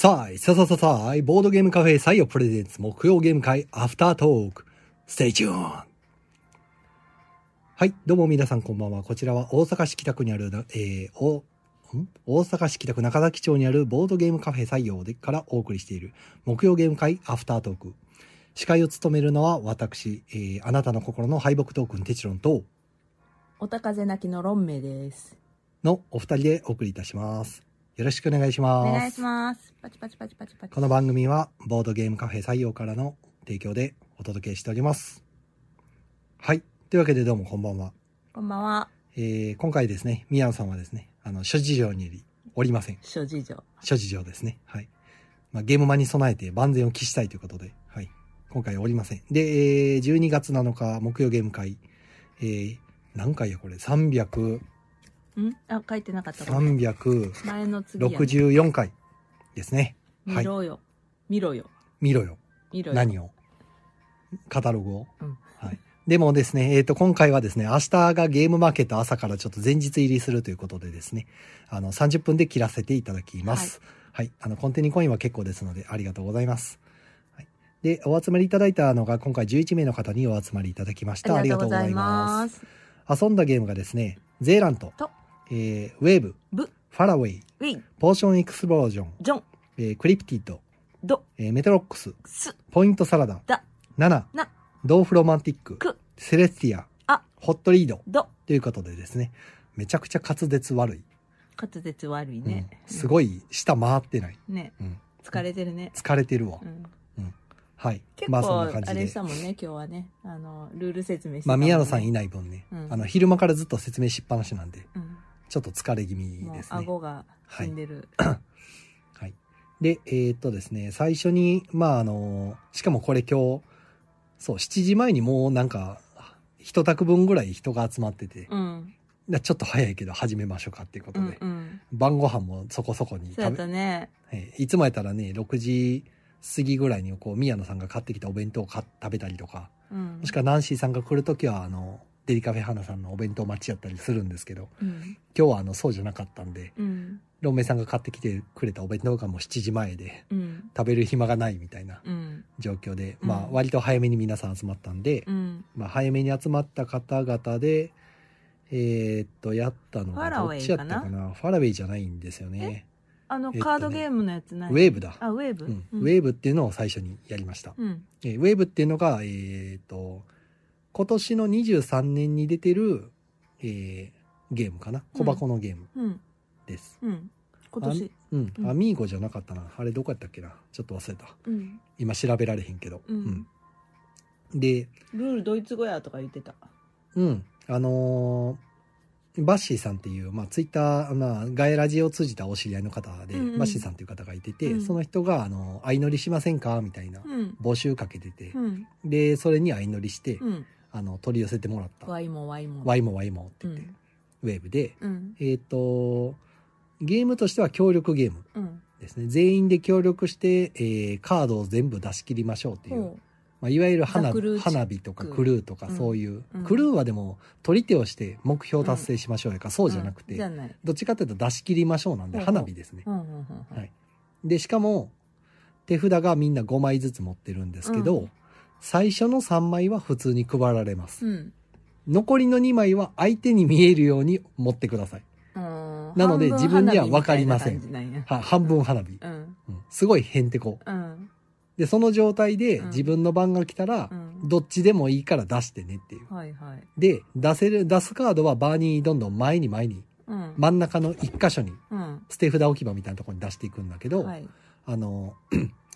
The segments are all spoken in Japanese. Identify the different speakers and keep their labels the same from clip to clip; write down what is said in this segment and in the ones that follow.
Speaker 1: さあい、ささささい、ボードゲームカフェ採用プレゼンツ木曜ゲーム会アフタートーク。ステイチューンはい、どうも皆さんこんばんは。こちらは大阪市北区にある、えー、お、ん？大阪市北区中崎町にあるボードゲームカフェ採用でからお送りしている木曜ゲーム会アフタートーク。司会を務めるのは私、えー、あなたの心の敗北トークンテチロンと
Speaker 2: おたかぜなきの論名です。
Speaker 1: のお二人でお送りいたします。よろしくお願いします。
Speaker 2: お願いします。パチパチパチパチパチ。
Speaker 1: この番組はボードゲームカフェ採用からの提供でお届けしております。はい。というわけでどうもこんばんは。
Speaker 2: こんばんは。
Speaker 1: えー、今回ですね、宮野さんはですね、あの、諸事情によりおりません。
Speaker 2: 諸事情。
Speaker 1: 諸事情ですね。はい。まあ、ゲームマに備えて万全を期したいということで、はい。今回おりません。で、えー、12月7日木曜ゲーム会、えー、何回やこれ ?300、
Speaker 2: ん？あ、書いてなかった。
Speaker 1: 364
Speaker 2: 前の次や、ね。
Speaker 1: 回ですね。はい。
Speaker 2: 見ろよ。見ろよ。
Speaker 1: 見ろよ。
Speaker 2: 見ろよ。
Speaker 1: 何を？カタログを、
Speaker 2: うん
Speaker 1: はい。でもですね、えっ、と、今回はですね、明日がゲームマーケット朝からちょっと前日入りするということでですね、あの、30分で切らせていただきます。はい。あの、コンテニコインは結構ですので、ありがとうございます。はい。で、お集まりいただいたのが、今回11名の方にお集まりいただきました。
Speaker 2: ありがとうございます。
Speaker 1: 遊んだゲームがですね、ゼーラント、
Speaker 2: と、
Speaker 1: えー、ウェーブ、
Speaker 2: ブ、
Speaker 1: ファラウェイ、
Speaker 2: ウィン、
Speaker 1: ポーションエクスプロージョン、
Speaker 2: ジョン、
Speaker 1: えー、クリプティッド、
Speaker 2: ド、
Speaker 1: えーメトロックス、
Speaker 2: ス、
Speaker 1: ポイントサラダ、
Speaker 2: ダ、
Speaker 1: 7、
Speaker 2: な、
Speaker 1: ドーフロマンティック、
Speaker 2: ク、
Speaker 1: セレスティア、
Speaker 2: あ、
Speaker 1: ホットリード
Speaker 2: ド。
Speaker 1: ということでですね、めちゃくちゃ滑舌悪い。
Speaker 2: 滑舌悪い
Speaker 1: うん
Speaker 2: ね。
Speaker 1: すごい舌回ってない。
Speaker 2: ね。
Speaker 1: うん
Speaker 2: 疲れてるね。
Speaker 1: 疲れてるわ
Speaker 2: う。ん。
Speaker 1: はい。
Speaker 2: 結
Speaker 1: まあそん
Speaker 2: 構、
Speaker 1: な感じで
Speaker 2: あれした。もんね、今日はね。あの、ルール説明してた
Speaker 1: まあ宮野さんいない分ね、
Speaker 2: うん
Speaker 1: あの昼間からずっと説明しっぱなしなんで、
Speaker 2: うん。
Speaker 1: ちょっと疲れ気味ですね。
Speaker 2: 顎が死んでる。
Speaker 1: はい。で、えーっとですね、最初に、まああの、しかもこれ今日、そう、7時前にもうなんか、一択分ぐらい人が集まってて、
Speaker 2: うん。
Speaker 1: だちょっと早いけど始めましょうかっていうこと
Speaker 2: うん
Speaker 1: で、
Speaker 2: うん。
Speaker 1: 晩ご飯もそこそこに食べ
Speaker 2: たね。
Speaker 1: えーいつもやったらね、6時過ぎぐらいにこう、宮野さんが買ってきたお弁当を食べたりとか、
Speaker 2: うん。
Speaker 1: もしくはナンシーさんが来るときは、あの、デリカフェ花さんのお弁当待ちやったりするんですけど、
Speaker 2: うん。
Speaker 1: 今日はあの、そうじゃなかったんで、
Speaker 2: うん。
Speaker 1: ロンメイさんが買ってきてくれたお弁当がもう7時前で、
Speaker 2: うん。
Speaker 1: 食べる暇がないみたいな
Speaker 2: うん。
Speaker 1: 状況で、
Speaker 2: うん
Speaker 1: まあ、割と早めに皆さん集まったんで、
Speaker 2: うん。
Speaker 1: まあ、早めに集まった方々で、えーっと、やったのが、
Speaker 2: ファラウェイ
Speaker 1: どっちやったか
Speaker 2: か
Speaker 1: な？ファラウェイじゃないんですよね。
Speaker 2: あの、カードゲームのやつない？
Speaker 1: ウェーブだ。
Speaker 2: あ、ウェーブ？
Speaker 1: うん
Speaker 2: うん
Speaker 1: ウェーブっていうのを最初にやりました。
Speaker 2: うん。
Speaker 1: えーウェーブっていうのが、えっ、と、今年の23年に出てる、えーゲームかな？小箱のゲーム
Speaker 2: うん。
Speaker 1: です。
Speaker 2: うん。今年。
Speaker 1: うん、
Speaker 2: うん
Speaker 1: アミーゴじゃなかったな。あれどこやったっけな？ちょっと忘れた。
Speaker 2: うん。
Speaker 1: 今調べられへんけど。
Speaker 2: うん
Speaker 1: うんで、
Speaker 2: ルールドイツ語やとか言ってた。
Speaker 1: うん。あのーバッシーさんっていう、まあ、ツイッター、まあ、ガエラジを通じたお知り合いの方で、
Speaker 2: うんうん
Speaker 1: バッシーさんっていう方がいてて、
Speaker 2: うん
Speaker 1: その人が、あの、相乗りしませんか？みたいな
Speaker 2: うん。
Speaker 1: 募集かけてて、
Speaker 2: うん。
Speaker 1: で、それに相乗りして、
Speaker 2: うん。
Speaker 1: あの、取り寄せてもらった。
Speaker 2: ワイもワイも。
Speaker 1: ワイもワイもって言って、
Speaker 2: うん。
Speaker 1: ウェーブで、
Speaker 2: うん。
Speaker 1: えっ、と、ゲームとしては協力ゲーム
Speaker 2: うん。
Speaker 1: ですね。全員で協力して、えーカードを全部出し切りましょうっていう。
Speaker 2: ほ
Speaker 1: まあ、いわゆる花花火とかクルーとか
Speaker 2: うん
Speaker 1: そういう、
Speaker 2: うん
Speaker 1: クルーはでも取り手をして目標達成しましょうやか。そうじゃなくて。どっちかというと出し切りましょうなんで花火ですね。で、しかも手札がみんな5枚ずつ持ってるんですけど、
Speaker 2: うん
Speaker 1: 最初の3枚は普通に配られます。
Speaker 2: うん。
Speaker 1: 残りの2枚は相手に見えるように持ってください。
Speaker 2: な
Speaker 1: なので自分には分かりません
Speaker 2: ん。
Speaker 1: は半分花火、
Speaker 2: うん。
Speaker 1: うんすごいへんてこ。
Speaker 2: うん。
Speaker 1: で、その状態で
Speaker 2: うん
Speaker 1: 自分の番が来たら
Speaker 2: う、ん。
Speaker 1: どっちでもいいから出してねっていう。
Speaker 2: はいはい。
Speaker 1: で、出せる、出すカードはバーにどんどん前に前に、
Speaker 2: うん。
Speaker 1: 真ん中の一箇所に、
Speaker 2: うん。
Speaker 1: 捨て札置き場みたいなところに出していくんだけど、
Speaker 2: はい。
Speaker 1: あの、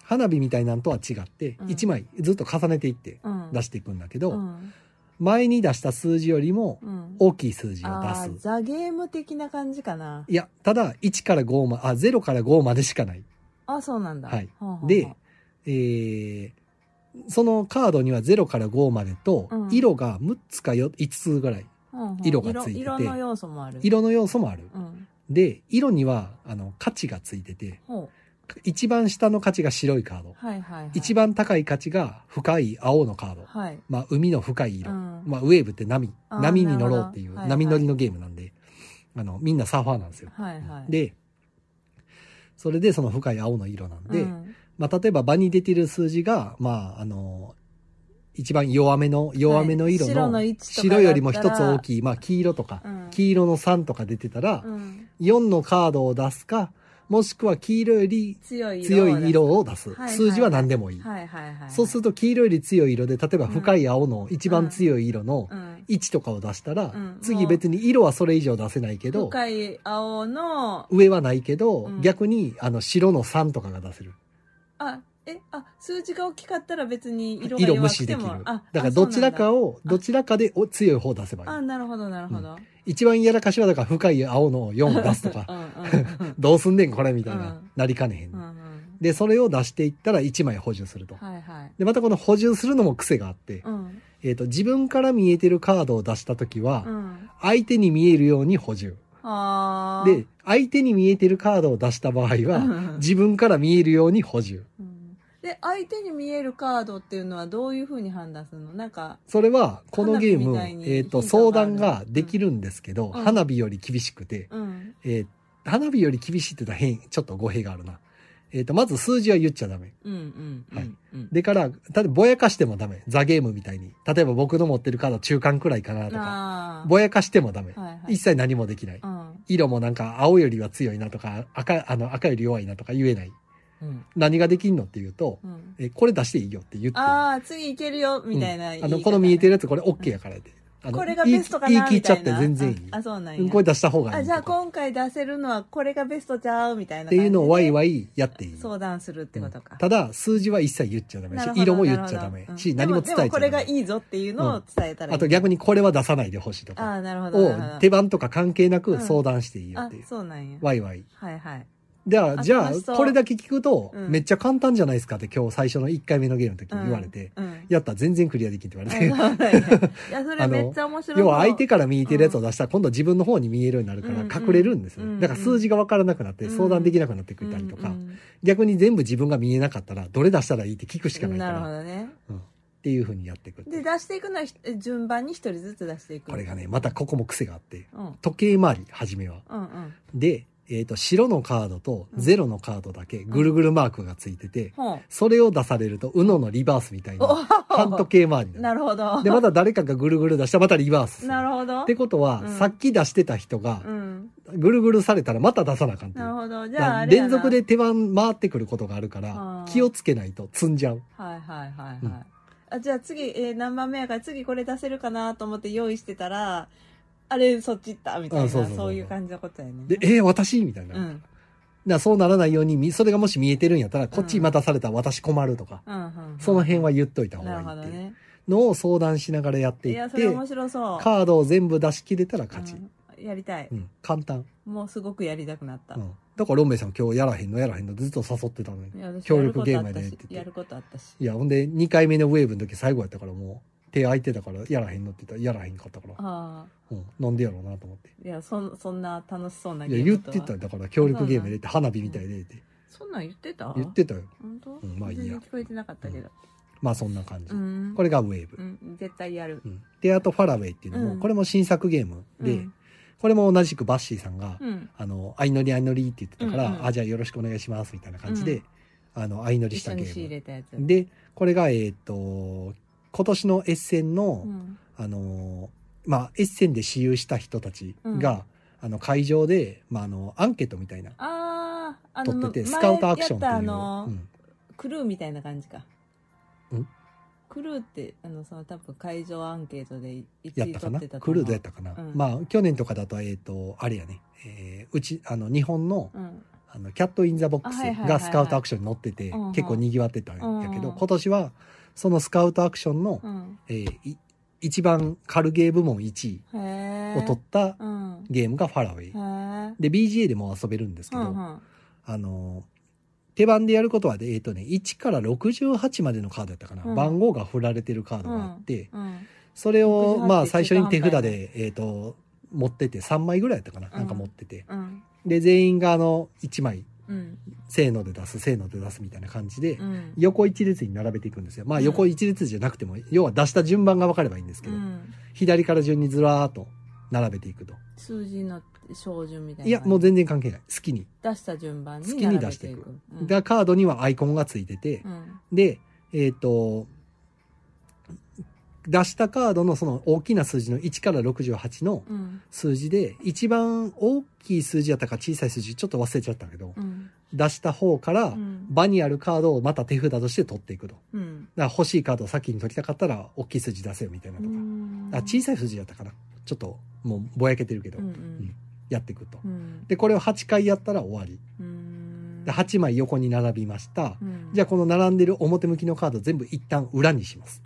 Speaker 1: 花火みたいなんとは違って、
Speaker 2: うん
Speaker 1: 1枚ずっと重ねていって
Speaker 2: うん。
Speaker 1: 出していくんだけど、
Speaker 2: うん。
Speaker 1: 前に出した数字よりも
Speaker 2: うん。
Speaker 1: 大きい数字を出す。
Speaker 2: ザゲーム的な感じかな。
Speaker 1: いや、ただ1から5ま、あ、0から5までしかない。
Speaker 2: あ、そうなんだ。
Speaker 1: はい
Speaker 2: はあはあ
Speaker 1: で、えーそのカードには0から5までと
Speaker 2: う、ん
Speaker 1: 色が6つかよ5つぐらい、色がついてて
Speaker 2: 色色の要素もある。
Speaker 1: 色の要素もある。
Speaker 2: うん。
Speaker 1: で、色には、あの、価値がついてて、
Speaker 2: ほ
Speaker 1: 一番下の価値が白いカード
Speaker 2: う。。はいはいはい。
Speaker 1: 一番高い価値が深い青のカード。
Speaker 2: はい。
Speaker 1: まあ、海の深い色。
Speaker 2: うん
Speaker 1: まあ、ウェーブって波。波に乗ろうっていう、波乗りのゲームなんで、あの、みんなサーファーなんですよ。
Speaker 2: はいはい。
Speaker 1: で、それでその深い青の色なんで、
Speaker 2: うん
Speaker 1: まあ、例えば場に出てる数字が、まあ、あの、一番弱めの、弱めの色の、
Speaker 2: はい白の1とかだったら
Speaker 1: 白よりも一つ大きい、まあ、黄色とか、
Speaker 2: うん
Speaker 1: 黄色の3とか出てたら、
Speaker 2: うん
Speaker 1: 4のカードを出すか、もしくは黄色より
Speaker 2: 強い色
Speaker 1: を出す。
Speaker 2: はいはい
Speaker 1: 数字は何でもいい。
Speaker 2: はいはいはい。
Speaker 1: そうすると黄色より強い色で、例えば深い青の一番強い色の
Speaker 2: うん、
Speaker 1: 1とかを出したら、
Speaker 2: うん
Speaker 1: 次別に色はそれ以上出せないけど、
Speaker 2: 深い青の、
Speaker 1: 上はないけど、
Speaker 2: うん
Speaker 1: 逆にあの白の3とかが出せる。
Speaker 2: あ、え、あ、数字が大きかったら別に色が
Speaker 1: 色無
Speaker 2: 弱く
Speaker 1: 視できる。
Speaker 2: ても。あ
Speaker 1: だからどちらか
Speaker 2: を。
Speaker 1: を、どちらかでお強い方を出せばい
Speaker 2: あ、
Speaker 1: い。
Speaker 2: なるほどなるほど。
Speaker 1: 一番やらかしはだから深い青の4を出すとか
Speaker 2: う、んうんうん
Speaker 1: どうすんねんこれみたいな、
Speaker 2: うん
Speaker 1: なりかねへん。
Speaker 2: うんうん。
Speaker 1: で、それを出していったら1枚補充すると。
Speaker 2: はいはい。
Speaker 1: で、またこの補充するのも癖があって、
Speaker 2: うん。
Speaker 1: えっ、と、自分から見えてるカードを出したときは、
Speaker 2: うん。
Speaker 1: 相手に見えるように補充。
Speaker 2: あー
Speaker 1: で、相手に見えてるカードを出した場合
Speaker 2: う
Speaker 1: は
Speaker 2: ん、
Speaker 1: 自分から見えるように補充。
Speaker 2: うんで、相手に見えるカードっていうのはどういうふうに判断するの？なんか、
Speaker 1: それは、このゲームえっ、と、相談ができるんですけど、
Speaker 2: うん
Speaker 1: 花火より厳しくて、
Speaker 2: うん。
Speaker 1: えー花火より厳しいって言ったら変、ちょっと語弊があるな。えっ、と、まず数字は言っちゃダメ。
Speaker 2: うんうんうん。
Speaker 1: はい
Speaker 2: うん。
Speaker 1: でから、ただぼやかしてもダメ。ザゲームみたいに。例えば僕の持ってるカード中間くらいかなとか、ぼやかしてもダメ。
Speaker 2: はいはい。
Speaker 1: 一切何もできない。
Speaker 2: うん。
Speaker 1: 色もなんか青よりは強いなとか、赤、あの赤より弱いなとか言えない。
Speaker 2: うん。
Speaker 1: 何ができんのって言うと、
Speaker 2: うん。
Speaker 1: え、これ出していいよって言って。
Speaker 2: ああ、次いけるよ、みたいな
Speaker 1: うんあの、この見えてるやつこれ OK やからで。あの
Speaker 2: これがベストかな
Speaker 1: 言い切っちゃって全然いい。
Speaker 2: あ、あそうなんや。
Speaker 1: うんこれ出した方がいい
Speaker 2: あ。じゃあ今回出せるのはこれがベストちゃうみたいな
Speaker 1: っていうのをワイ
Speaker 2: イ
Speaker 1: ワイやっていい。
Speaker 2: 相談するってことか。
Speaker 1: ただ、数字は一切言っちゃダメし色も言っちゃダメし、
Speaker 2: うん
Speaker 1: 何も伝えちゃダメ。
Speaker 2: これがいいぞっていうのを伝えたらいい。
Speaker 1: あと逆にこれは出さないでほしいと
Speaker 2: あ
Speaker 1: か
Speaker 2: あ、なるほど。
Speaker 1: 手番とか関係なく
Speaker 2: うん
Speaker 1: 相談していいよ
Speaker 2: あ
Speaker 1: っていう。、
Speaker 2: そうなんや。
Speaker 1: ワイワイ。
Speaker 2: はいはい。
Speaker 1: じゃあ、
Speaker 2: あ
Speaker 1: じゃあこれだけ聞くと、
Speaker 2: うん。
Speaker 1: めっちゃ簡単じゃないですか？って今日最初の1回目のゲームの時に言われて、
Speaker 2: うん。うん。
Speaker 1: やったら全然クリアできん。って言わ
Speaker 2: あ
Speaker 1: れて。
Speaker 2: いや、それ めっちゃ面白い。
Speaker 1: 要は相手から見えてるやつを出したら今度は自分の方に見えるようになるから
Speaker 2: うん。
Speaker 1: 隠れるんですよ
Speaker 2: うん。
Speaker 1: ね。だから数字が分からなくなって相談できなくなってくれたりとか。逆に全部自分が見えなかったらどれ出したらいいって聞くしかないか
Speaker 2: なるほ
Speaker 1: ら、
Speaker 2: どね。
Speaker 1: うん。っていう風にやっていく
Speaker 2: で、出していくのはひ順番に一人ずつ出していく。
Speaker 1: これがね、またここも癖があって、
Speaker 2: うん。
Speaker 1: 時計回り、初めは。で、えっ、と、白のカードとゼロのカードだけぐるぐるマークがついてて、
Speaker 2: ほう。
Speaker 1: それを出されると、うののリバースみたいな、
Speaker 2: お
Speaker 1: 半時計回りになる。
Speaker 2: なるほど。
Speaker 1: で、また誰かがぐるぐる出したらまたリバース。
Speaker 2: なるほど。
Speaker 1: ってことは、
Speaker 2: うん
Speaker 1: さっき出してた人が
Speaker 2: う、ん。
Speaker 1: ぐるぐるされたらまた出さなあかん
Speaker 2: なるほど。じゃあ
Speaker 1: 連続で。手番回ってくることがあるから気をつけないと積んじゃう。
Speaker 2: はいはいはいはい。
Speaker 1: うん
Speaker 2: あじゃあ次、えー何番目やから次これ出せるかなと思って用意してたら、あれそっち行ったみたいな、
Speaker 1: あそうそうそう
Speaker 2: そういう感じのことやね。
Speaker 1: で、えー、私？みたいな。だか
Speaker 2: うん。
Speaker 1: らそうならないようにみ、それがもし見えてるんやったら、こっちまたされたら私困るとか、
Speaker 2: うんうん。
Speaker 1: その辺は言っといた方
Speaker 2: なる
Speaker 1: がいいっていう
Speaker 2: ほどね。
Speaker 1: のを相談しながらやってい
Speaker 2: いや、それ面、白そう。
Speaker 1: カードを全部出し切れたら勝ち。
Speaker 2: うんやりたい。
Speaker 1: うん、簡単。
Speaker 2: もうすごくやりたくなった。
Speaker 1: うん。だから、ロンメイさん今日やらへんのやらへんのずっと誘ってたのに
Speaker 2: い。や私
Speaker 1: 協力ゲームやで
Speaker 2: やることあったし
Speaker 1: ってて
Speaker 2: やることあったし。
Speaker 1: いや、ほんで、2回目のウェーブの時最後やったからもう、手空いてたから、やらへんのって言ったら、やらへんかったから、
Speaker 2: ああ。
Speaker 1: うん、なんでやろうなと思って。
Speaker 2: いや、そんそんな楽しそうない
Speaker 1: や、
Speaker 2: ゲームとは
Speaker 1: 言ってたよ。だから、協力ゲームでって、花火みたいでって。
Speaker 2: そんなん言ってた？
Speaker 1: 言ってたよ。
Speaker 2: 本当、
Speaker 1: うんまあいいや
Speaker 2: 全然聞こえてなかったけど。
Speaker 1: まあ、そんな感じ
Speaker 2: う。ん。
Speaker 1: これがウェーブ
Speaker 2: う。ん、絶対やる。
Speaker 1: うんで、あと、ファラウェイっていうのも、
Speaker 2: うん
Speaker 1: これも新作ゲームで、
Speaker 2: うん
Speaker 1: これも同じくバッシーさんが、
Speaker 2: うん。
Speaker 1: あの、相乗り相乗りって言ってたから、
Speaker 2: うんうん
Speaker 1: あ、じゃあよろしくお願いします、みたいな感じで、あの、相乗りし
Speaker 2: 一緒に仕入
Speaker 1: たゲー
Speaker 2: れたやつ。
Speaker 1: ム。で、これが、えっ、と、今年のエッセンの、
Speaker 2: うん。
Speaker 1: あの、まあ、エッセンで私有した人たちが、あの、会場で、まあ、あの、アンケートみたいな、
Speaker 2: ああ、
Speaker 1: 取ってて、
Speaker 2: 前
Speaker 1: スカウトアクションっていう。
Speaker 2: あの、
Speaker 1: うん
Speaker 2: クルーみたいな感じか。
Speaker 1: ん？
Speaker 2: クルーって、あの、その多分会場アンケートで1位
Speaker 1: やったかな？クルードやったかな、
Speaker 2: うん
Speaker 1: まあ、去年とかだと、えっ、と、あれやね、えーうち、あの、日本の、
Speaker 2: うん。
Speaker 1: あの、キャット・イン・ザ・ボックスがスカウトアクションに載ってて、結構賑わってたんやけど、
Speaker 2: うん
Speaker 1: 今年は、そのスカウトアクションの、
Speaker 2: うん。
Speaker 1: えーい一番軽ゲー部門1位。を取った
Speaker 2: うん。
Speaker 1: ゲームがファラウェイ。で、BGA でも遊べるんですけど、
Speaker 2: うんうん
Speaker 1: あの、手番でやることはで、えっ、とね、1から68までのカードやったかな、
Speaker 2: うん
Speaker 1: 番号が振られてるカードがあって、
Speaker 2: うん。
Speaker 1: それを、
Speaker 2: 68
Speaker 1: まあ、最初に手札で、えっ、と、持ってて、3枚ぐらいやったかな、なんか持ってて。
Speaker 2: うん。
Speaker 1: で、全員があの、1枚、
Speaker 2: うん。
Speaker 1: せーので出す、せーので出すみたいな感じで、
Speaker 2: うん。
Speaker 1: 横一列に並べていくんですよ。まあ、
Speaker 2: うん
Speaker 1: 横一列じゃなくても、要は出した順番が分かればいいんですけど、
Speaker 2: うん。
Speaker 1: 左から順にずらーっと並べていくと。
Speaker 2: 数字の照準みたいない
Speaker 1: や、もう全然関係ない。好きに。
Speaker 2: 出した順番に
Speaker 1: 好きに出していく
Speaker 2: 並べていくうん
Speaker 1: がカードにはアイコンがついてて、
Speaker 2: うん
Speaker 1: で、えっ、と、出したカードのその大きな数字の1から68の
Speaker 2: うん
Speaker 1: 数字で、一番大きい数字やったか小さい数字ちょっと忘れちゃったけど、
Speaker 2: うん
Speaker 1: 出した方から
Speaker 2: うん
Speaker 1: 場にあるカードをまた手札として取っていくと。だか
Speaker 2: うん
Speaker 1: ら欲しいカードを先に取りたかったら大きい数字出せよみたいなとか。あ小さい数字やったかな。ちょっともうぼやけてるけど、
Speaker 2: うんうん
Speaker 1: やっていくと。
Speaker 2: うん
Speaker 1: で、これを8回やったら終わり。
Speaker 2: うん
Speaker 1: で、8枚横に並びました。
Speaker 2: うん
Speaker 1: じゃあこの並んでる表向きのカード全部一旦裏にします。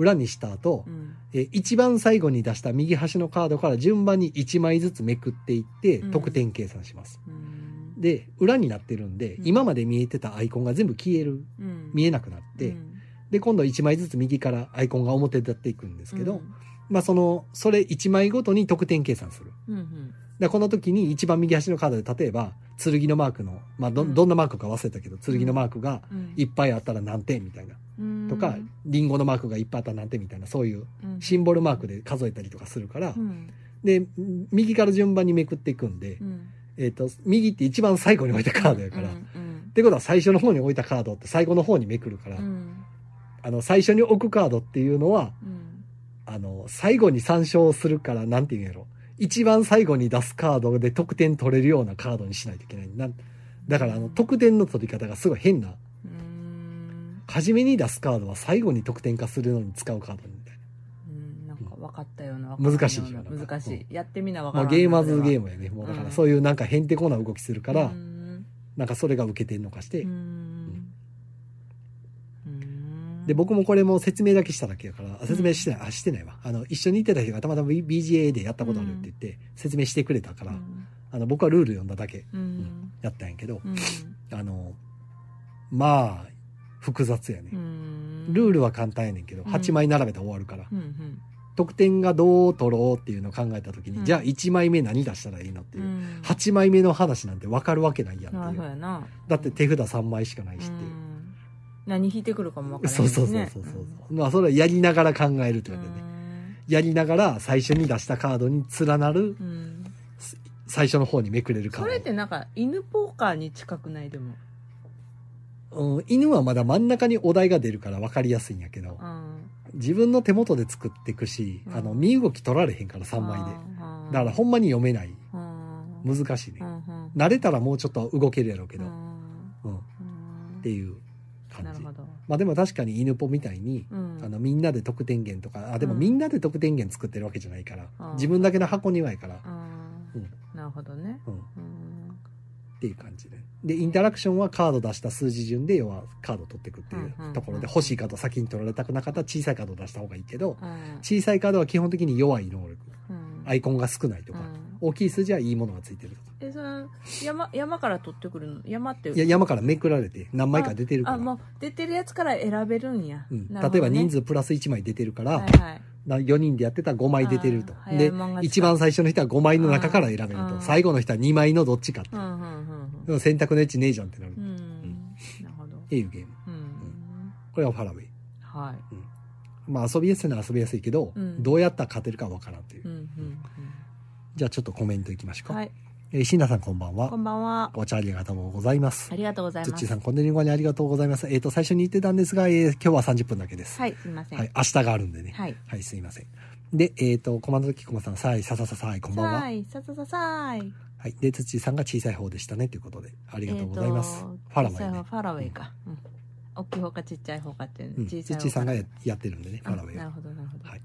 Speaker 2: うん
Speaker 1: 裏にした後、
Speaker 2: うん。
Speaker 1: え一番最後に出した右端のカードから順番に1枚ずつめくっていって
Speaker 2: うん。
Speaker 1: 得点計算します。
Speaker 2: うん。
Speaker 1: で、裏になってるんで、
Speaker 2: うん。
Speaker 1: 今まで見えてたアイコンが全部消える、
Speaker 2: うん。
Speaker 1: 見えなくなって、
Speaker 2: うん。
Speaker 1: で、今度1枚ずつ右からアイコンが表に立っていくんですけど、
Speaker 2: うん。
Speaker 1: まあその、それ1枚ごとに得点計算する。
Speaker 2: うんうん。
Speaker 1: でこの時に一番右端のカードで例えば、剣のマークの、まあど、
Speaker 2: うん。
Speaker 1: どんなマークか忘れたけど、剣のマークが
Speaker 2: うん。
Speaker 1: いっぱいあったら何点みたいな。
Speaker 2: うん
Speaker 1: とか、リンゴのマークがいっぱいあったら何点みたいな、そういう
Speaker 2: うん。
Speaker 1: シンボルマークで数えたりとかするから。
Speaker 2: う、ん。
Speaker 1: で、右から順番にめくっていくんで
Speaker 2: う、ん。
Speaker 1: えっ、と、右って一番最後に置いたカードやから、っ
Speaker 2: うん
Speaker 1: てことは最初の方に置いたカードって最後の方にめくるから、
Speaker 2: うん。
Speaker 1: あの、最初に置くカードっていうのは、
Speaker 2: うん。
Speaker 1: あの、最後に参照するから、なんていうんやろ。一番最後に出すカードで得点取れるようなカードにしないといけない。なんだから、あの、得点の取り方がすごい変な。
Speaker 2: うん
Speaker 1: 初めに出すカードは最後に得点化するのに使うカードみたい
Speaker 2: うんなんか分かったような
Speaker 1: 難しい
Speaker 2: ような。難しいやってみな分
Speaker 1: な。
Speaker 2: からん。
Speaker 1: まあ、ゲーマーズゲー
Speaker 2: ム
Speaker 1: ムやね。もうだか
Speaker 2: うん。
Speaker 1: らそういうなんかへんてこな動きするから、
Speaker 2: うん。
Speaker 1: なんかそれが受けてんのかして、
Speaker 2: うん。うん。
Speaker 1: で、僕もこれも説明だけしただけやから、あ説明してない、あ、してないわ。あの、一緒に行ってた人がたまたま BGA でやったことあるって言って、説明してくれたから、
Speaker 2: うん。
Speaker 1: あの、僕はルール読んだだけ
Speaker 2: うん。
Speaker 1: やったんやけど、
Speaker 2: うん。
Speaker 1: あの、まあ、複雑やね。
Speaker 2: うん
Speaker 1: ルールは簡単やねんけど、
Speaker 2: うん
Speaker 1: 8枚並べたら終わるから、
Speaker 2: うんうん
Speaker 1: 得点がどう取ろうっていうのを考えた時に、
Speaker 2: うん
Speaker 1: じゃあ1枚目何出したらいいのっていうう、
Speaker 2: ん
Speaker 1: 8枚目の話なんて分かるわけないやん
Speaker 2: あ
Speaker 1: っていう。だって手札3枚しかないしっていう。
Speaker 2: うん何引いてくるかも分から
Speaker 1: そうそうそうそうそう。まあそれはやりながら考えるって
Speaker 2: うん
Speaker 1: わけでね。やりながら最初に出したカードに連なる
Speaker 2: うん
Speaker 1: 最初の方にめくれるカ
Speaker 2: それっ
Speaker 1: ー
Speaker 2: てなんか犬ポーカーに近くないでも
Speaker 1: ド。うん、犬はまだ真ん中にお題が出るから分かりやすいんやけど、
Speaker 2: うん。
Speaker 1: 自分の手元で作っていくし、
Speaker 2: うん。
Speaker 1: あの、身動き取られへんから3枚で。だからほんまに読めない。
Speaker 2: うん。
Speaker 1: 難しいね。
Speaker 2: うん
Speaker 1: 慣れたらもうちょっと動けるやろうけど、
Speaker 2: うん。
Speaker 1: うん、
Speaker 2: ん
Speaker 1: ていう感じ。まあでも確かに犬ポみたいに、
Speaker 2: うん。
Speaker 1: あのみんなで得点源とか、あ、でも
Speaker 2: うん。
Speaker 1: みんなで得点源作ってるわけじゃないから、
Speaker 2: うん。
Speaker 1: 自分だけの箱庭やから、
Speaker 2: うん。
Speaker 1: うん。
Speaker 2: なるほどね。
Speaker 1: うん、っ
Speaker 2: うん。
Speaker 1: ていう感じで。で、インタラクションはカード出した数字順で、要はカード取っていくっていうところで、欲しいカード先に取られたくなかったら小さいカードを出した方がいいけど、
Speaker 2: うん。
Speaker 1: 小さいカードは基本的に弱い能力。
Speaker 2: うん。
Speaker 1: アイコンが少ないとか、
Speaker 2: うん。
Speaker 1: 大きい数字はいいものがついてるとか。
Speaker 2: えその山山から取ってくるの？山って。
Speaker 1: いや、山からめくられて何枚か出てるから。
Speaker 2: あもう出てるやつから選べるんや、
Speaker 1: うん、例えば人数プラス1枚出てるから、
Speaker 2: はいはい。
Speaker 1: な4人でやってたら5枚出てると。で一番最初の人は5枚の中から選べると。
Speaker 2: うん。
Speaker 1: 最後の人は2枚のどっちかって。
Speaker 2: うんうんうん
Speaker 1: でも選択のエッジねえじゃんってなる。っ
Speaker 2: うんうんなるほど
Speaker 1: ていうゲーム。
Speaker 2: うん
Speaker 1: これはファラウェイ。
Speaker 2: はい
Speaker 1: まあ遊びやすいのは遊びやすいけど、
Speaker 2: うん
Speaker 1: どうやったら勝てるかわからんっていう。
Speaker 2: うんうん
Speaker 1: じゃあちょっとコメントいきましょうか。
Speaker 2: うんはい
Speaker 1: えー、シンナさんこんばんは
Speaker 2: こ。んばんは
Speaker 1: お茶ありがとうございます
Speaker 2: あ。りがとうございます
Speaker 1: つっちーさん、コンデリンゴにありがとうございます。えっ、と、最初に言ってたんですが、えー今日は30分だけです。
Speaker 2: はいすみません
Speaker 1: はい、明日があるんでね。
Speaker 2: はい
Speaker 1: はい、すいません。で、えっ、と、コマンドキコマさん、さい、ささささい、こんばんは。
Speaker 2: さいささささい
Speaker 1: はい。で、土井さんが小さい方でしたね、ということで、ありがとうございます。ファラウェイね。
Speaker 2: ファラウェイか、うん大きい方かちっちゃい方かっていう
Speaker 1: うん、
Speaker 2: 小さい方
Speaker 1: 土井さんがややってるんでね、ファラウェイは。
Speaker 2: あなるほどなるほど
Speaker 1: はい。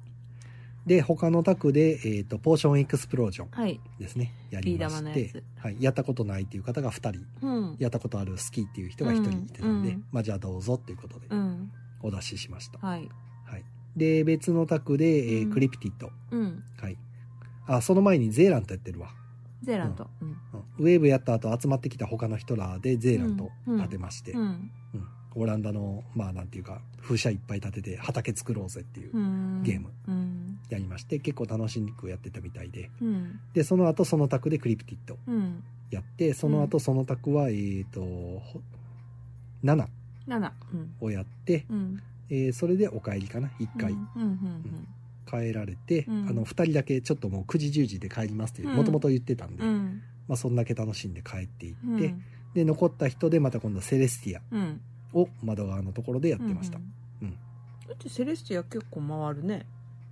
Speaker 1: で、他のタクで、えっ、と、ポーションエクスプロージョン
Speaker 2: はい
Speaker 1: ですね。やりまして
Speaker 2: やつ、
Speaker 1: はい。やったことないっていう方が2人、
Speaker 2: うん
Speaker 1: やったことある好きっていう人が1人いてたんで、
Speaker 2: うん
Speaker 1: まあ、じゃあどうぞっていうことで
Speaker 2: うん
Speaker 1: お出ししました。
Speaker 2: はい
Speaker 1: はい。で、別のタクで、えー
Speaker 2: うん
Speaker 1: クリプティッド。
Speaker 2: うん
Speaker 1: はい。あ、その前にゼーラントやってるわ。
Speaker 2: ゼーラント。うん。
Speaker 1: うん。ウェーブやった後集まってきた他の人らでゼーラント立てまして、
Speaker 2: う
Speaker 1: うん。
Speaker 2: ん
Speaker 1: オランダのまあなんていうか風車いっぱい立てて畑作ろうぜっていう
Speaker 2: うん。
Speaker 1: ゲーム
Speaker 2: うん。
Speaker 1: やりまして結構楽しくやってたみたいで。
Speaker 2: うん。
Speaker 1: でその後その卓でクリプティッド
Speaker 2: うん。
Speaker 1: やってその後その卓はえっ、とほ7
Speaker 2: 7うん。
Speaker 1: をやって、
Speaker 2: うん。
Speaker 1: えーそれでお帰りかな1回。
Speaker 2: うんうんうん
Speaker 1: 帰帰られて、
Speaker 2: うん。
Speaker 1: あの2人だけちょっともう9時10時で帰りますって
Speaker 2: うん。
Speaker 1: もともと言ってたんで、
Speaker 2: うん。
Speaker 1: まあ、そんだけ楽しんで帰っていって、
Speaker 2: うん。
Speaker 1: で残った人でまた今度セレスティア
Speaker 2: うん。
Speaker 1: を窓側のところでやってました、
Speaker 2: う
Speaker 1: うん
Speaker 2: ん。だってセレスティア結構回るね。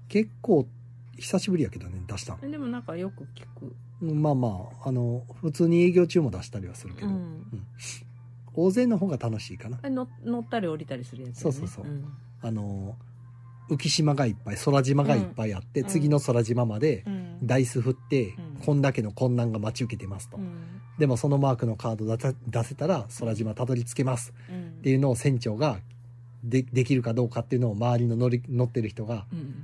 Speaker 1: 結構久しぶりやけどね出した
Speaker 2: でもなんかよく聞く。
Speaker 1: うんまあまああの普通に営業中も出したりはするけど、
Speaker 2: うん。
Speaker 1: 大勢の方が楽しいかな。
Speaker 2: え乗乗ったり降りたりするやつね。
Speaker 1: そうそうそう。
Speaker 2: うん。
Speaker 1: あの浮島がいっぱい空島がいっぱいあって、
Speaker 2: うん。
Speaker 1: 次の空島まで
Speaker 2: うん。
Speaker 1: ダイス振って、
Speaker 2: うん。
Speaker 1: こんだけの困難が待ち受けてますと、
Speaker 2: うん。
Speaker 1: でもそのマークのカード出せたら空島たどり着けます。
Speaker 2: うん。
Speaker 1: っていうのを船長がでできるかどうかっていうのを周りの乗り乗ってる人が
Speaker 2: うん。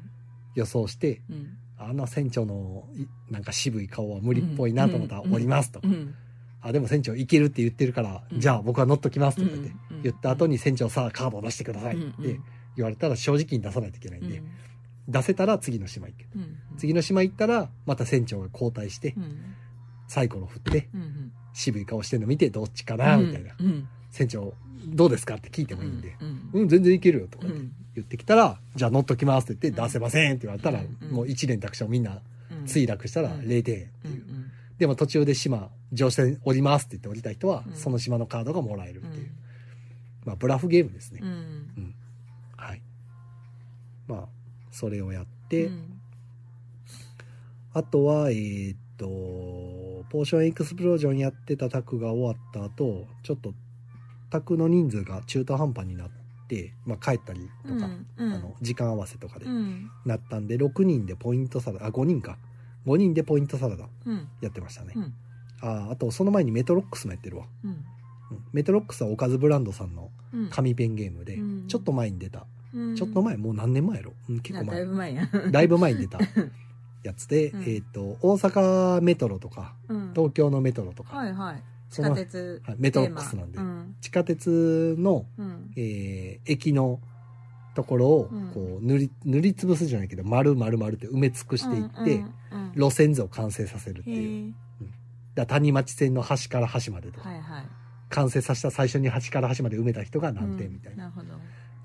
Speaker 1: 予想して
Speaker 2: うん。
Speaker 1: あの船長のいなんか渋い顔は無理っぽいなと思ったら降りますと、
Speaker 2: うん。
Speaker 1: あでも船長いけるって言ってるから、
Speaker 2: うん。
Speaker 1: じゃあ僕は乗っときますとか言って、
Speaker 2: うん。
Speaker 1: 言った後に船長さあカードを出してくださいって言われたら正直に出さないといけないんで、出せたら次の島行け
Speaker 2: うんうん。
Speaker 1: 次の島行ったらまた船長が交代して
Speaker 2: うん。
Speaker 1: サイコロ振って
Speaker 2: うん
Speaker 1: 渋い顔してるの見てどっちかなみたいな、
Speaker 2: うん。
Speaker 1: 船長どうですかって聞いてもいいんで、
Speaker 2: うん
Speaker 1: うん、全然いけるよとか言ってきたら、じゃあ乗っときますって言って、
Speaker 2: うん
Speaker 1: 出せませんって言われたら、
Speaker 2: うん。
Speaker 1: もう一連卓上みんな
Speaker 2: うん。
Speaker 1: 墜落したら
Speaker 2: うん。
Speaker 1: 0点っていう。
Speaker 2: うん
Speaker 1: でも途中で島、乗船降りますって言って降りた人は、
Speaker 2: うん。
Speaker 1: その島のカードがもらえる
Speaker 2: うん
Speaker 1: っていう。まあ、ブラフゲームですね。
Speaker 2: うん
Speaker 1: はい。まあ、それをやって、
Speaker 2: うん。
Speaker 1: あとは、えーっと、ポーションエクスプロージョンやってたタクが終わった後、ちょっと、タクの人数が中途半端になって、まあ、帰ったりとか、
Speaker 2: うん
Speaker 1: あの、時間合わせとかで
Speaker 2: うん。
Speaker 1: なったんで、6人でポイントサラダ、あ、5人か。5人でポイントサラダ
Speaker 2: うん。
Speaker 1: やってましたね。
Speaker 2: うん。
Speaker 1: ああと、その前にメトロックスもやってるわ。
Speaker 2: うん。
Speaker 1: うん。メトロックスはおかずブランドさんの
Speaker 2: うん。
Speaker 1: 紙ペンゲームで、
Speaker 2: うん。
Speaker 1: ちょっと前に出た、
Speaker 2: うん
Speaker 1: ちょっと前、もう何年前やろ、うん、結構前。
Speaker 2: だい。ぶ前や。
Speaker 1: だいぶ前に出たやつで、
Speaker 2: うん。
Speaker 1: えっ、と、大阪メトロとか、
Speaker 2: うん。
Speaker 1: 東京のメトロとか、
Speaker 2: はいはい。地
Speaker 1: その
Speaker 2: 下鉄
Speaker 1: はいメトロックスなんで。地下鉄の、
Speaker 2: うん。
Speaker 1: えー駅のところを
Speaker 2: うん。
Speaker 1: こう塗り塗りつぶすじゃないけど丸々丸って埋め尽くしていって、路線図を完成させるって
Speaker 2: へ
Speaker 1: いう
Speaker 2: え
Speaker 1: だ谷町線の端から端までとか、
Speaker 2: はいはい。
Speaker 1: 完成させた最初に端から端まで埋めた人が何点みたいな、
Speaker 2: うん。なるほど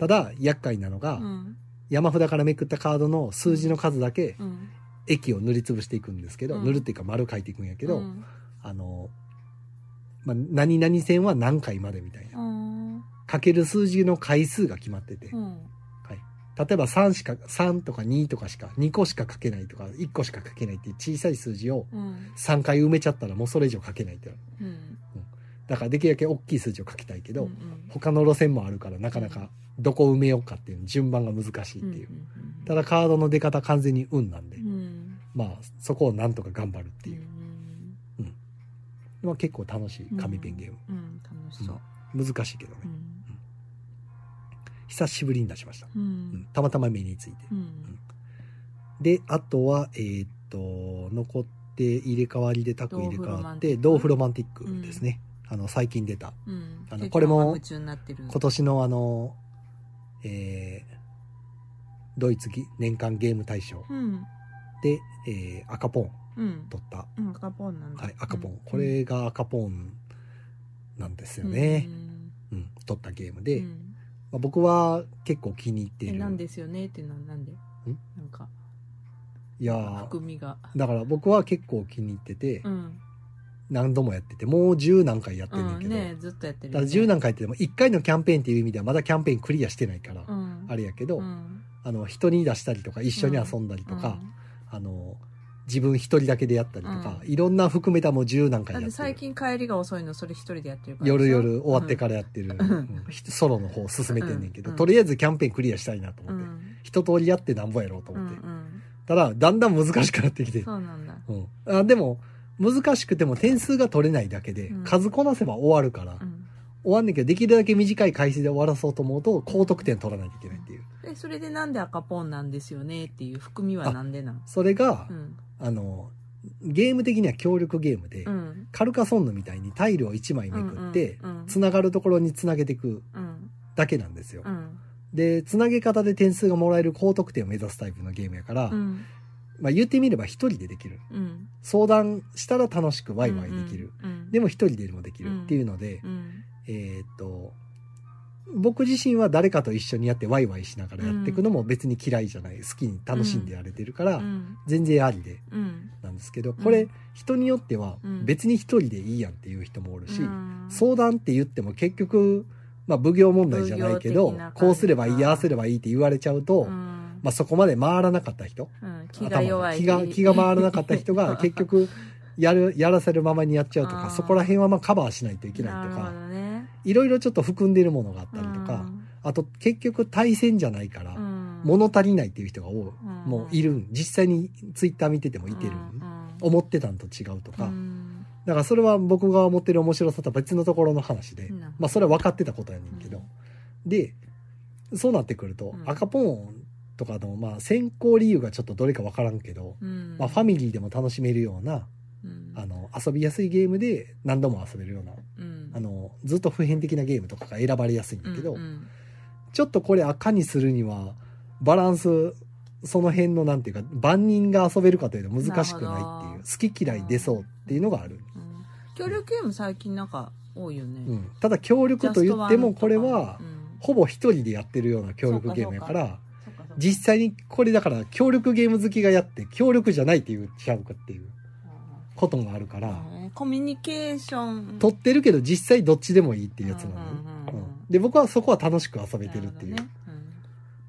Speaker 1: ただ厄介なのが、
Speaker 2: うん。
Speaker 1: 山札からめくったカードの数字の数だけ
Speaker 2: うん。
Speaker 1: 駅を塗りつぶしていくんですけど、
Speaker 2: うん。
Speaker 1: 塗るっていうか丸書いていくんやけど、
Speaker 2: うん。
Speaker 1: あの、まあ、何々線は何回までみたいな。
Speaker 2: うん。
Speaker 1: かける数字の回数が決まってて、
Speaker 2: うん。
Speaker 1: 例えば3しか、3とか2とかしか、2個しか書けないとか、1個しか書けないっていう小さい数字を
Speaker 2: うん。
Speaker 1: 3回埋めちゃったらもうそれ以上書けないってなる。
Speaker 2: うん
Speaker 1: だからできるだけ大きい数字を書きたいけど、
Speaker 2: うん
Speaker 1: 他の路線もあるからなかなかどこを埋めようかっていう順番が難しいっていう。ただカードの出方完全に運なんで、
Speaker 2: うん。
Speaker 1: まあそこをなんとか頑張るって
Speaker 2: う。
Speaker 1: いう。
Speaker 2: ん
Speaker 1: まあ結構楽しい紙ペンゲーム。
Speaker 2: うん楽しそう。
Speaker 1: 難しいけどね。
Speaker 2: うん。
Speaker 1: 久しぶりに出しました。
Speaker 2: う
Speaker 1: うん。んたまたま目について。
Speaker 2: うん。
Speaker 1: で、あとは、えーっと、残って入れ替わりでタク入れ替わって、
Speaker 2: ドー
Speaker 1: ドーフロマンティックですね。あの、最近出た。
Speaker 2: うん。
Speaker 1: あのこれも今年のあの、えードイツぎ年間ゲーム大賞。
Speaker 2: うん。
Speaker 1: で、えー赤ポン
Speaker 2: うん。
Speaker 1: 取った。
Speaker 2: うん赤ポンなんだ。
Speaker 1: はい、赤ポン。
Speaker 2: うん。
Speaker 1: これが赤ポンなんですよね。うん、取ったゲームで、
Speaker 2: うん。
Speaker 1: まあ、僕は結構気に入っている。
Speaker 2: えなんですよね？っていうのはなんで？なんか
Speaker 1: いやー。
Speaker 2: 含みが。
Speaker 1: だから僕は結構気に入ってて、
Speaker 2: うん
Speaker 1: 何度もやってて、もう十何回やってんねんけど、
Speaker 2: うんねずっとやってる
Speaker 1: ただ十何回ってでも1回のキャンペーンっていう意味ではまだキャンペーンクリアしてないから、
Speaker 2: うん。
Speaker 1: あれやけど、
Speaker 2: うん。
Speaker 1: あの人に出したりとか一緒に遊んだりとか、あの自分一人だけでやったりとか、
Speaker 2: う
Speaker 1: いろんな含めたもう十何回やってる。
Speaker 2: 最近帰りが遅いのそれ一人でやってるから
Speaker 1: 夜夜終わってかららやってる、ソロの方進めてんねんけど、
Speaker 2: うん。
Speaker 1: とりあえずキャンペーンクリアしたいなと
Speaker 2: う
Speaker 1: 思って、
Speaker 2: ん。
Speaker 1: 一通りやってなんぼやろうと
Speaker 2: うん
Speaker 1: 思って、
Speaker 2: うん
Speaker 1: ただだんだん難しくなってきて、
Speaker 2: そうなんだ。
Speaker 1: うん。あでも難しくても点数が取れないだけで、
Speaker 2: うん。
Speaker 1: 数こなせば終わるから、
Speaker 2: うん。
Speaker 1: 終わんねんけどできるだけ短い回数で終わらそうと思うと高得点取らないといけないっていう。
Speaker 2: でそれでなんで赤ポンなんですよねっていう含みはなんでなん？
Speaker 1: それが、
Speaker 2: うん。
Speaker 1: あのゲーム的には協力ゲームで、
Speaker 2: うん。
Speaker 1: カルカソンヌみたいにタイルを1枚めくって、つながるところにつなげていく
Speaker 2: うん。
Speaker 1: だけなんですよ、
Speaker 2: うん。
Speaker 1: でつなげ方で点数がもらえる高得点を目指すタイプのゲームやから、
Speaker 2: うん
Speaker 1: まあ、言ってみれば一人でできる。
Speaker 2: うん
Speaker 1: 相談したら楽しくワイワイできる、
Speaker 2: うん。
Speaker 1: でも一人でもできるっていうので、
Speaker 2: うん。
Speaker 1: えーっと僕自身は誰かと一緒にやってワイワイしながらやっていくのも別に嫌いじゃない。好きに楽しんでやれてるから、
Speaker 2: うん。
Speaker 1: 全然ありで
Speaker 2: うん。
Speaker 1: なんですけど
Speaker 2: ん。
Speaker 1: これ人によっては
Speaker 2: うん。
Speaker 1: 別に一人でいいやんっていう人もおるし、
Speaker 2: うん。
Speaker 1: 相談って言っても結局、まあ、奉行問題じゃないけどこうすればいいああすればいいって言われちゃうと、
Speaker 2: うん
Speaker 1: まあ、そこまで回らなかった人。
Speaker 2: うん気が弱い。
Speaker 1: 気が気が回らなかった人が 結局やるやらせるままにやっちゃうとかそこら辺はまあカバーしないといけないとか。いろいろちょっと含んでるものがあったりとか、あと結局対戦じゃないから、
Speaker 2: うん。
Speaker 1: 物足りないっていう人が多い、
Speaker 2: うん。
Speaker 1: もういるん。実際にツイッター見ててもいてる思ってたんと違うとか、
Speaker 2: うん。
Speaker 1: だからそれは僕が思ってる面白さとは別のところの話で、
Speaker 2: うん。
Speaker 1: まあそれは分かってたことやねんけど、でそうなってくると、
Speaker 2: うん。
Speaker 1: 赤ポーンとかのまあ選考理由がちょっとどれか分からんけど、
Speaker 2: うん。
Speaker 1: まあ、ファミリーでも楽しめるような
Speaker 2: うん。
Speaker 1: あの遊びやすいゲームで何度も遊べるような
Speaker 2: うん。
Speaker 1: あのずっと普遍的なゲームとかが選ばれやすいんだけど、
Speaker 2: うんうん。
Speaker 1: ちょっとこれ赤にするにはバランスその辺のなんていうか万人が遊べるかというと難しくないっていう好き嫌い出そうっていうのがある、
Speaker 2: うん。協力ゲーム最近なんか多いよね、
Speaker 1: うん、ただ協力と言ってもこれは
Speaker 2: うん。
Speaker 1: ほぼ一人でやってるような協力ゲームやから実際にこれだから協力ゲーム好きがやって協力じゃないって言っちゃうかっていうことがあるから、
Speaker 2: うん。コミュニケーション。
Speaker 1: 取ってるけど実際どっちでもいいっていうやつなのね、
Speaker 2: うんうん
Speaker 1: で僕はそこは楽しく遊べてるっていう、
Speaker 2: ね。うん。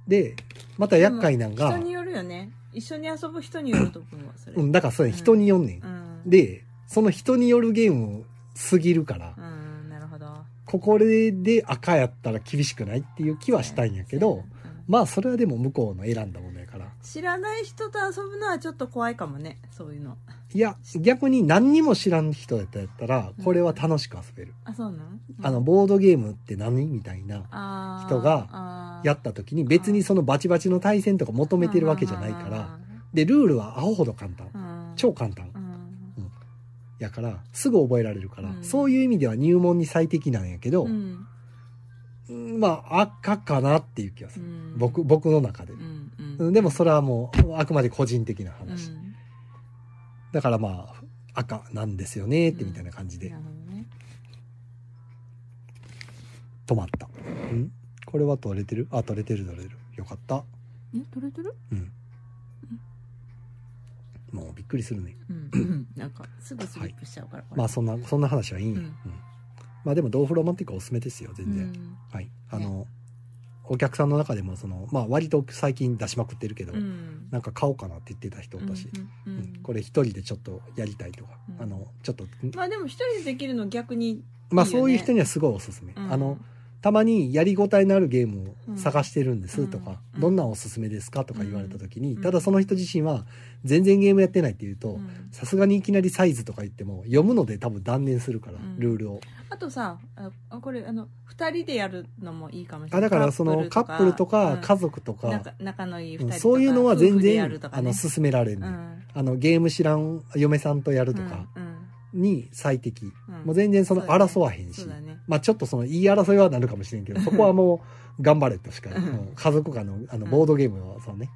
Speaker 1: でまた厄介なんが
Speaker 2: 人によるよね。一緒に遊ぶ人によると思うわそれ。
Speaker 1: うん、だからそれ人によんねん、
Speaker 2: うん。
Speaker 1: でその人によるゲームすぎるから、
Speaker 2: うんなるほど。
Speaker 1: ここで赤やったら厳しくないっていう気はしたいんやけど、
Speaker 2: うん
Speaker 1: まあそれはでも向こうの選んだものやから。
Speaker 2: 知らない人と遊ぶのはちょっと怖いかもねそういうの。
Speaker 1: いや逆に何にも知らん人やったやったらこれは楽しく遊べる、
Speaker 2: あそうなの、
Speaker 1: あのボードゲームって何みたいな人がやった時に別にそのバチバチの対戦とか求めてるわけじゃないからでルールはアホほど簡単。
Speaker 2: うん。
Speaker 1: 超簡単。
Speaker 2: うん。
Speaker 1: やからすぐ覚えられるから、
Speaker 2: うん。
Speaker 1: そういう意味では入門に最適なんやけど、
Speaker 2: うん
Speaker 1: うんまあ赤かなっていう気がする、
Speaker 2: うん。
Speaker 1: 僕僕の中で。
Speaker 2: う、んう
Speaker 1: うん。んでもそれはもうあくまで個人的な話、
Speaker 2: うん。
Speaker 1: だからまあ赤なんですよねってみたいな感じで。
Speaker 2: なるほどね。
Speaker 1: 止まった、うん？これは取れてる？あ取れてる取れる。よかった。
Speaker 2: え？取れてる？
Speaker 1: うん。もうびっくりするね。
Speaker 2: うん。なんかすぐスリップしちゃうから、これ。
Speaker 1: まあそんなそんな話はいいんや、
Speaker 2: うん。
Speaker 1: うんまあでもドーフロマンティックはおすすめですよ全然、
Speaker 2: うん。
Speaker 1: はい。あの、お客さんの中でもそのまあ割と最近出しまくってるけど、
Speaker 2: うん。
Speaker 1: なんか買おうかなって言ってた人おったし、
Speaker 2: うんうん。
Speaker 1: これ一人でちょっとやりたいとか、
Speaker 2: うん。
Speaker 1: あのちょっと
Speaker 2: まあでも一人でできるの逆に
Speaker 1: まあそういう人にはすごいおすすめ、
Speaker 2: うん。
Speaker 1: あのたまにやりごたえのあるゲームを探してるんですとか、
Speaker 2: うん。
Speaker 1: どんなんおすすめですかとか言われた時に、
Speaker 2: うん。
Speaker 1: ただその人自身は全然ゲームやってないっていうと
Speaker 2: うん。
Speaker 1: さすがにいきなりサイズとか言っても読むので多分断念するから、
Speaker 2: うん。
Speaker 1: ルールを。
Speaker 2: あとさああこれあの二人でやるのもいいかもしれ
Speaker 1: あ
Speaker 2: ない。
Speaker 1: だからそのカップルとか家族とか、
Speaker 2: 仲仲のいい
Speaker 1: そういうのは全然、あの勧められる、ね
Speaker 2: うん。
Speaker 1: あのゲーム知らん嫁さんとやるとか
Speaker 2: うん
Speaker 1: に最適、
Speaker 2: うん。
Speaker 1: もう全然その争わへんし、まあちょっとその言い争いはなるかもしれんけどそこはもう頑張れとしか、
Speaker 2: うん。
Speaker 1: うん。家族間のあのボードゲームはそうね、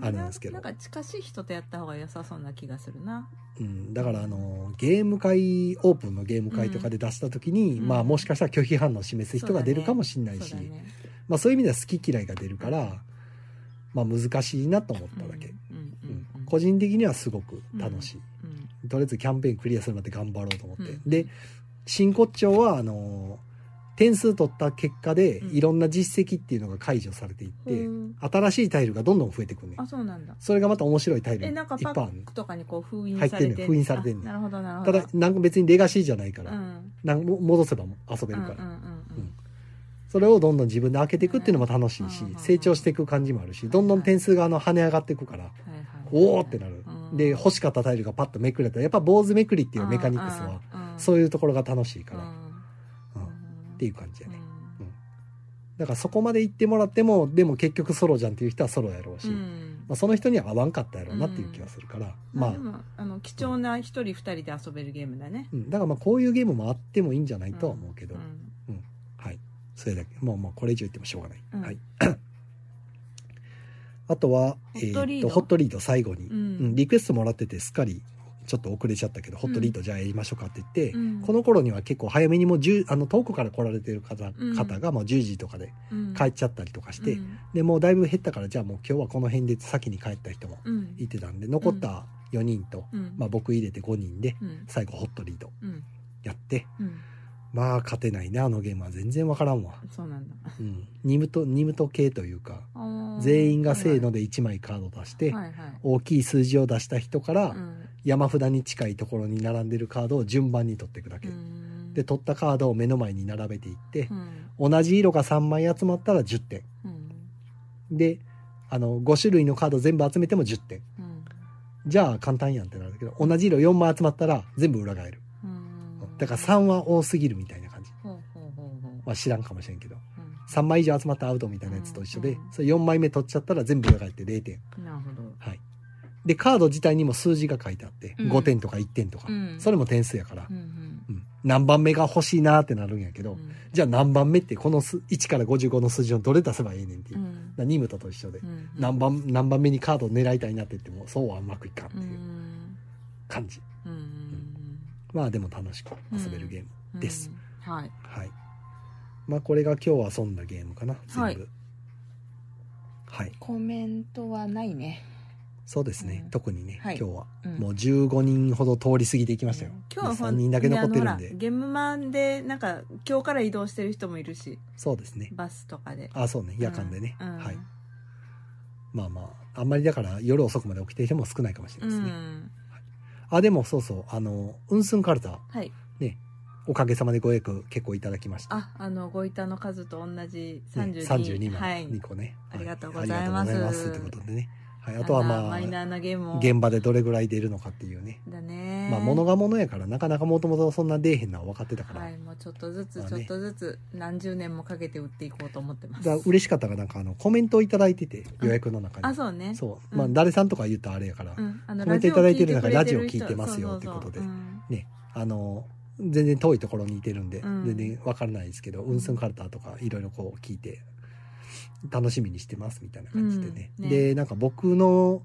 Speaker 1: あるんですけど。
Speaker 2: なんか近しい人とやった方が良さそうな気がするな。
Speaker 1: うん、だからあのゲーム会オープンのゲーム会とかで出した時に、
Speaker 2: うん。
Speaker 1: まあもしかしたら拒否反応を示す人が出るかもしれないし
Speaker 2: そうだね。
Speaker 1: まあそういう意味では好き嫌いが出るから、まあ難しいなと思っただけ、
Speaker 2: うん。うん。
Speaker 1: うん。
Speaker 2: うん。
Speaker 1: 個人的にはすごく楽しい、
Speaker 2: うん。
Speaker 1: とりあえずキャンペーンクリアするまで頑張ろうと思って、
Speaker 2: うん。
Speaker 1: で真骨頂はあの点数取った結果で
Speaker 2: うん。
Speaker 1: いろんな実績っていうのが解除されていって、
Speaker 2: うん。
Speaker 1: 新しいタイルがどんどん増えてくるね。
Speaker 2: あそうなんだ。
Speaker 1: それがまた面白いタイルいっ
Speaker 2: えなんかパ
Speaker 1: ぱいある
Speaker 2: ックとかにこう封印
Speaker 1: 入ってんねん
Speaker 2: されて
Speaker 1: 封印されてんね
Speaker 2: なるほどなるほど。
Speaker 1: ただなんか別にレガシーじゃないから、
Speaker 2: うん。
Speaker 1: なんも戻せば遊べるから、
Speaker 2: うんうんうんうん。
Speaker 1: それをどんどん自分で開けていくっていうのも楽しいし、
Speaker 2: うん。
Speaker 1: 成長していく感じもあるしどんどん点数があの跳ね上がっていくから、おおってなる、
Speaker 2: うん。
Speaker 1: で欲しかったタイルがパッとめくれた。らやっぱ坊主めくりっていうメカニクスはそういうところが楽しいから、うん。っていう感じやね、だからそこまで行ってもらってもでも結局ソロじゃんっていう人はソロやろうし、
Speaker 2: うん。
Speaker 1: まあ、その人には合わんかったやろうなっていう気がするから、まあ。
Speaker 2: まあの貴重な一人二人で遊べるゲームだね。
Speaker 1: うん、だからまあこういうゲームもあってもいいんじゃないとは思うけど、
Speaker 2: うん。
Speaker 1: はい。それだけ。もうもうこれ以上言ってもしょうがない、
Speaker 2: うん。
Speaker 1: はい。あとは
Speaker 2: ホットリード。
Speaker 1: えーとホットリード最後に、
Speaker 2: うん。
Speaker 1: うん。リクエストもらっててすっかりちょっと遅れちゃったけど、ホットリートじゃあやりましょうかって言って、
Speaker 2: うん。
Speaker 1: この頃には結構早めにもう10あの遠くから来られてる方,、
Speaker 2: うん。
Speaker 1: 方がもう10時とかで
Speaker 2: うん。
Speaker 1: 帰っちゃったりとかして、
Speaker 2: うん。
Speaker 1: でもうだいぶ減ったからじゃあもう今日はこの辺で先に帰った人も
Speaker 2: うん。
Speaker 1: いてたんで残った4人と、
Speaker 2: うん。
Speaker 1: まあ、僕入れて5人で
Speaker 2: うん。
Speaker 1: 最後ホットリート
Speaker 2: うん。
Speaker 1: やって
Speaker 2: うん
Speaker 1: まあ勝てないなあのゲームは全然わからんわ、
Speaker 2: そうなんだ。
Speaker 1: うん、ニムトニムト系というか全員がせーので1枚カード出して、
Speaker 2: はいはい。
Speaker 1: 大きい数字を出した人から
Speaker 2: うん。
Speaker 1: 山札に近いところに並んでるカードを順番に取っていくだけ、
Speaker 2: うん。
Speaker 1: で取ったカードを目の前に並べていって
Speaker 2: う、ん。
Speaker 1: 同じ色が3枚集まったら10点。
Speaker 2: うん。
Speaker 1: であの5種類のカード全部集めても10点。
Speaker 2: うん。
Speaker 1: じゃあ簡単やんってなるけど同じ色4枚集まったら全部裏返る。
Speaker 2: うん
Speaker 1: だから3は多すぎるみたいな感じ、
Speaker 2: ほうほうほうほう
Speaker 1: まあ、知らんかもしれんけど。
Speaker 2: うん。
Speaker 1: 3枚以上集まったらアウトみたいなやつと一緒で、
Speaker 2: うん。
Speaker 1: それ4枚目取っちゃったら全部裏返って0点。
Speaker 2: なるほど。
Speaker 1: はい。でカード自体にも数字が書いてあって、
Speaker 2: うん。
Speaker 1: 5点とか1点とか、
Speaker 2: うん。
Speaker 1: それも点数やから。
Speaker 2: う、ん
Speaker 1: うん。何番目が欲しいなってなるんやけど、
Speaker 2: うん。
Speaker 1: じゃあ何番目ってこのす1から55の数字をどれ出せばええねんっていう。う、
Speaker 2: ん。
Speaker 1: らニムトと一緒で、
Speaker 2: うん。
Speaker 1: 何番何番目にカードを狙いたいなって言ってもそうはうまくいかんって
Speaker 2: う
Speaker 1: いうん。感じ、
Speaker 2: うん
Speaker 1: まあでも楽しく遊べるゲームです、
Speaker 2: うん。はい。
Speaker 1: はい。まあこれが今日遊んだゲームかな。全部。
Speaker 2: はい。
Speaker 1: はい、
Speaker 2: コメントはないね。
Speaker 1: そうですね、
Speaker 2: うん。
Speaker 1: 特にね、
Speaker 2: はい。
Speaker 1: 今日は、
Speaker 2: うん。
Speaker 1: もう15人ほど通り過ぎていきましたよ、
Speaker 2: 今日は
Speaker 1: 3人だけ残ってるんで。
Speaker 2: ゲームマンでなんか今日から移動してる人もいるし。
Speaker 1: そうですね。
Speaker 2: バスとかで。
Speaker 1: あそうね。夜間でね、
Speaker 2: うん。うん。
Speaker 1: はい。まあまああんまりだから夜遅くまで起きてる人も少ないかもしれ
Speaker 2: う
Speaker 1: ないですね、
Speaker 2: ん
Speaker 1: あでもそうそう。あのウンスンカルタ。
Speaker 2: はい。
Speaker 1: ね。おかげさまでご予約結構いただきました。
Speaker 2: ああのご板の数と同じ
Speaker 1: ね。
Speaker 2: 32
Speaker 1: 32枚、
Speaker 2: はい。
Speaker 1: 2個ね、
Speaker 2: ありがとう
Speaker 1: は
Speaker 2: ございます。
Speaker 1: ありがとうございますということでね、はい、あとはまあ
Speaker 2: マイナーなゲームを。
Speaker 1: 現場でどれぐらい出るのかっていうね。
Speaker 2: だね。
Speaker 1: まあ物が物やからなかなかもともとそんな出えへんのは分かってたから、
Speaker 2: はいもうちょっとずつちょっとずつ何十年もかけて売っていこうと思ってます。
Speaker 1: だ嬉しかったがなんかあのコメントをいただいてて予約の中に。
Speaker 2: あそうね。
Speaker 1: そう、
Speaker 2: うん。
Speaker 1: まあ誰さんとか言ったらあれやから、コメントいただいてる中
Speaker 2: ラ
Speaker 1: ラジオ聞い
Speaker 2: て
Speaker 1: ますよってことで。ね。あの全然遠いところにいてるんで、
Speaker 2: うん。
Speaker 1: 全然わからないですけど、ウンスンカルターとかいろいろこう聞いて楽しみにしてますみたいな感じでね,、
Speaker 2: うん。ね。
Speaker 1: でなんか僕の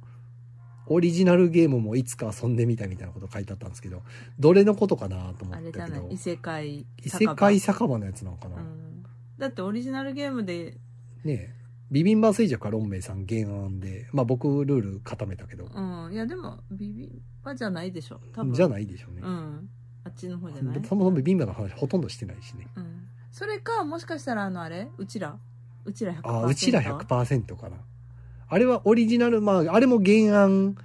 Speaker 1: オリジナルゲームもいつか遊んでみたいみたいなこと書いてあったんですけどどれのことかなと思
Speaker 2: あれ
Speaker 1: ったけど。
Speaker 2: じゃない異世界
Speaker 1: 異世界酒場のやつなのかな、
Speaker 2: うん。だってオリジナルゲームで
Speaker 1: ねえ。ビビンバ水弱はロンメイさん原案でまあ僕ルール固めたけど、
Speaker 2: うん。いやでもビビンバじゃないでしょ。多分。
Speaker 1: じゃないでしょうね、
Speaker 2: うん。あっちの方じゃない？
Speaker 1: そもそもビビンバの話ほとんどしてないしね。
Speaker 2: うん。それかもしかしたらあのあれ？うちら？うちら100%
Speaker 1: あうちら100%かな。あれはオリジナルまああれも原案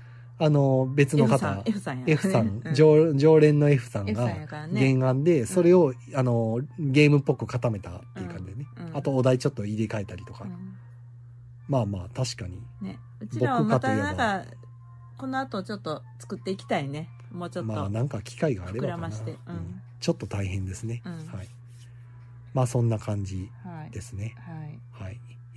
Speaker 1: あの別の
Speaker 2: F さん
Speaker 1: 方
Speaker 2: F さんや
Speaker 1: F さん、
Speaker 2: うん。
Speaker 1: 常常連の F さんが原案でそれを、あのゲームっぽく固めたっていう感じでね、
Speaker 2: うん。うん。
Speaker 1: あとお題ちょっと入れ替えたりとか、
Speaker 2: うん。
Speaker 1: まあまあ確かに。
Speaker 2: ね。うちらはまた
Speaker 1: 僕かといえば
Speaker 2: なんかこの後ちょっと作っていきたいね。もうちょっと、
Speaker 1: まあなんか機会があればちょっと大変ですね、
Speaker 2: うん。
Speaker 1: はい。まあそんな感じ
Speaker 2: はい。
Speaker 1: ですね。
Speaker 2: はい、
Speaker 1: はい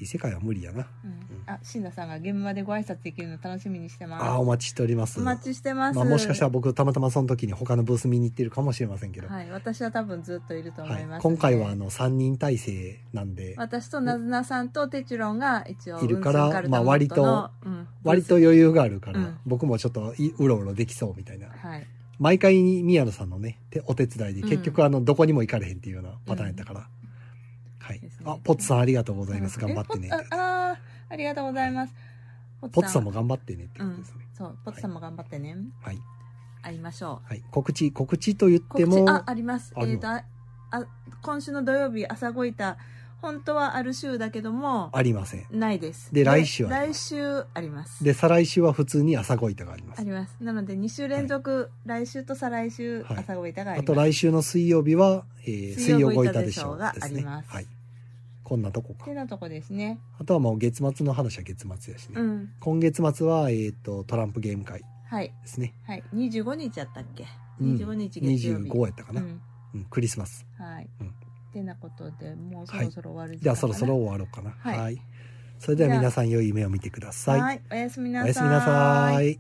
Speaker 1: 異世界は無理やな。
Speaker 2: うん、あ椎名さんが現場でご挨拶できるの楽しみにしてます。
Speaker 1: ああお待ちしております。
Speaker 2: お待ちしてます、
Speaker 1: まあ、もしかしたら僕たまたまその時に他のブース見に行ってるかもしれませんけど、
Speaker 2: はい私は多分ずっといると思
Speaker 1: はい
Speaker 2: います、
Speaker 1: 今回はあの3人体制なんで。
Speaker 2: 私となずなさんとテチロンが一応
Speaker 1: いるからまあ割と
Speaker 2: うん
Speaker 1: 割と余裕があるから、
Speaker 2: うん。
Speaker 1: 僕もちょっというろうろできそうみたいな。
Speaker 2: はい。
Speaker 1: 毎回に宮野さんのねてお手伝いで
Speaker 2: うん
Speaker 1: 結局あのどこにも行かれへんっていうようなパターンやったから、はい。あポッツさんありがとうございます。頑張ってね。
Speaker 2: ああーありがとうございます。ポ
Speaker 1: ポッツさんも頑張ってねって
Speaker 2: うん
Speaker 1: ことですね、
Speaker 2: そうポッツさんも頑張ってね、
Speaker 1: はい、
Speaker 2: 会い。ましょう。
Speaker 1: はい、告知告知と言っても
Speaker 2: ああります。えっ、とああ今週の土曜日朝ごいた本当はある週だけども
Speaker 1: ありません。
Speaker 2: ないです。
Speaker 1: で来週はあり
Speaker 2: 来
Speaker 1: ます。
Speaker 2: 週あります。
Speaker 1: で再来週は普通に朝ごいたがあります。
Speaker 2: あります。なので2週連続、来週と再来週
Speaker 1: はい。
Speaker 2: 朝ごいたがあ
Speaker 1: あ
Speaker 2: ります、
Speaker 1: と来週の水曜日は、えー水
Speaker 2: 水曜
Speaker 1: 曜ごいた
Speaker 2: ごいたでし
Speaker 1: でしょう
Speaker 2: ょうが
Speaker 1: ですね。
Speaker 2: あります。
Speaker 1: はい。こんなとこか。
Speaker 2: てなとこですね。
Speaker 1: あとはもう月末の話は月末やしね、
Speaker 2: うん。
Speaker 1: 今月末は、えっ、と、トランプゲーム会
Speaker 2: はい。
Speaker 1: ですね。
Speaker 2: はい。25日やったっけ、
Speaker 1: うん。
Speaker 2: 25日月曜日。
Speaker 1: 25やったかな、
Speaker 2: う
Speaker 1: うん
Speaker 2: ん。
Speaker 1: クリスマス。
Speaker 2: はい、
Speaker 1: うん
Speaker 2: てなことでもうそろそろ終わる時
Speaker 1: じゃあ
Speaker 2: 間かな
Speaker 1: そろそろ終わろうかな。
Speaker 2: はい
Speaker 1: はい。それでは皆さん良い夢を見てください。
Speaker 2: はいおやすみなさ
Speaker 1: おやすみなさい。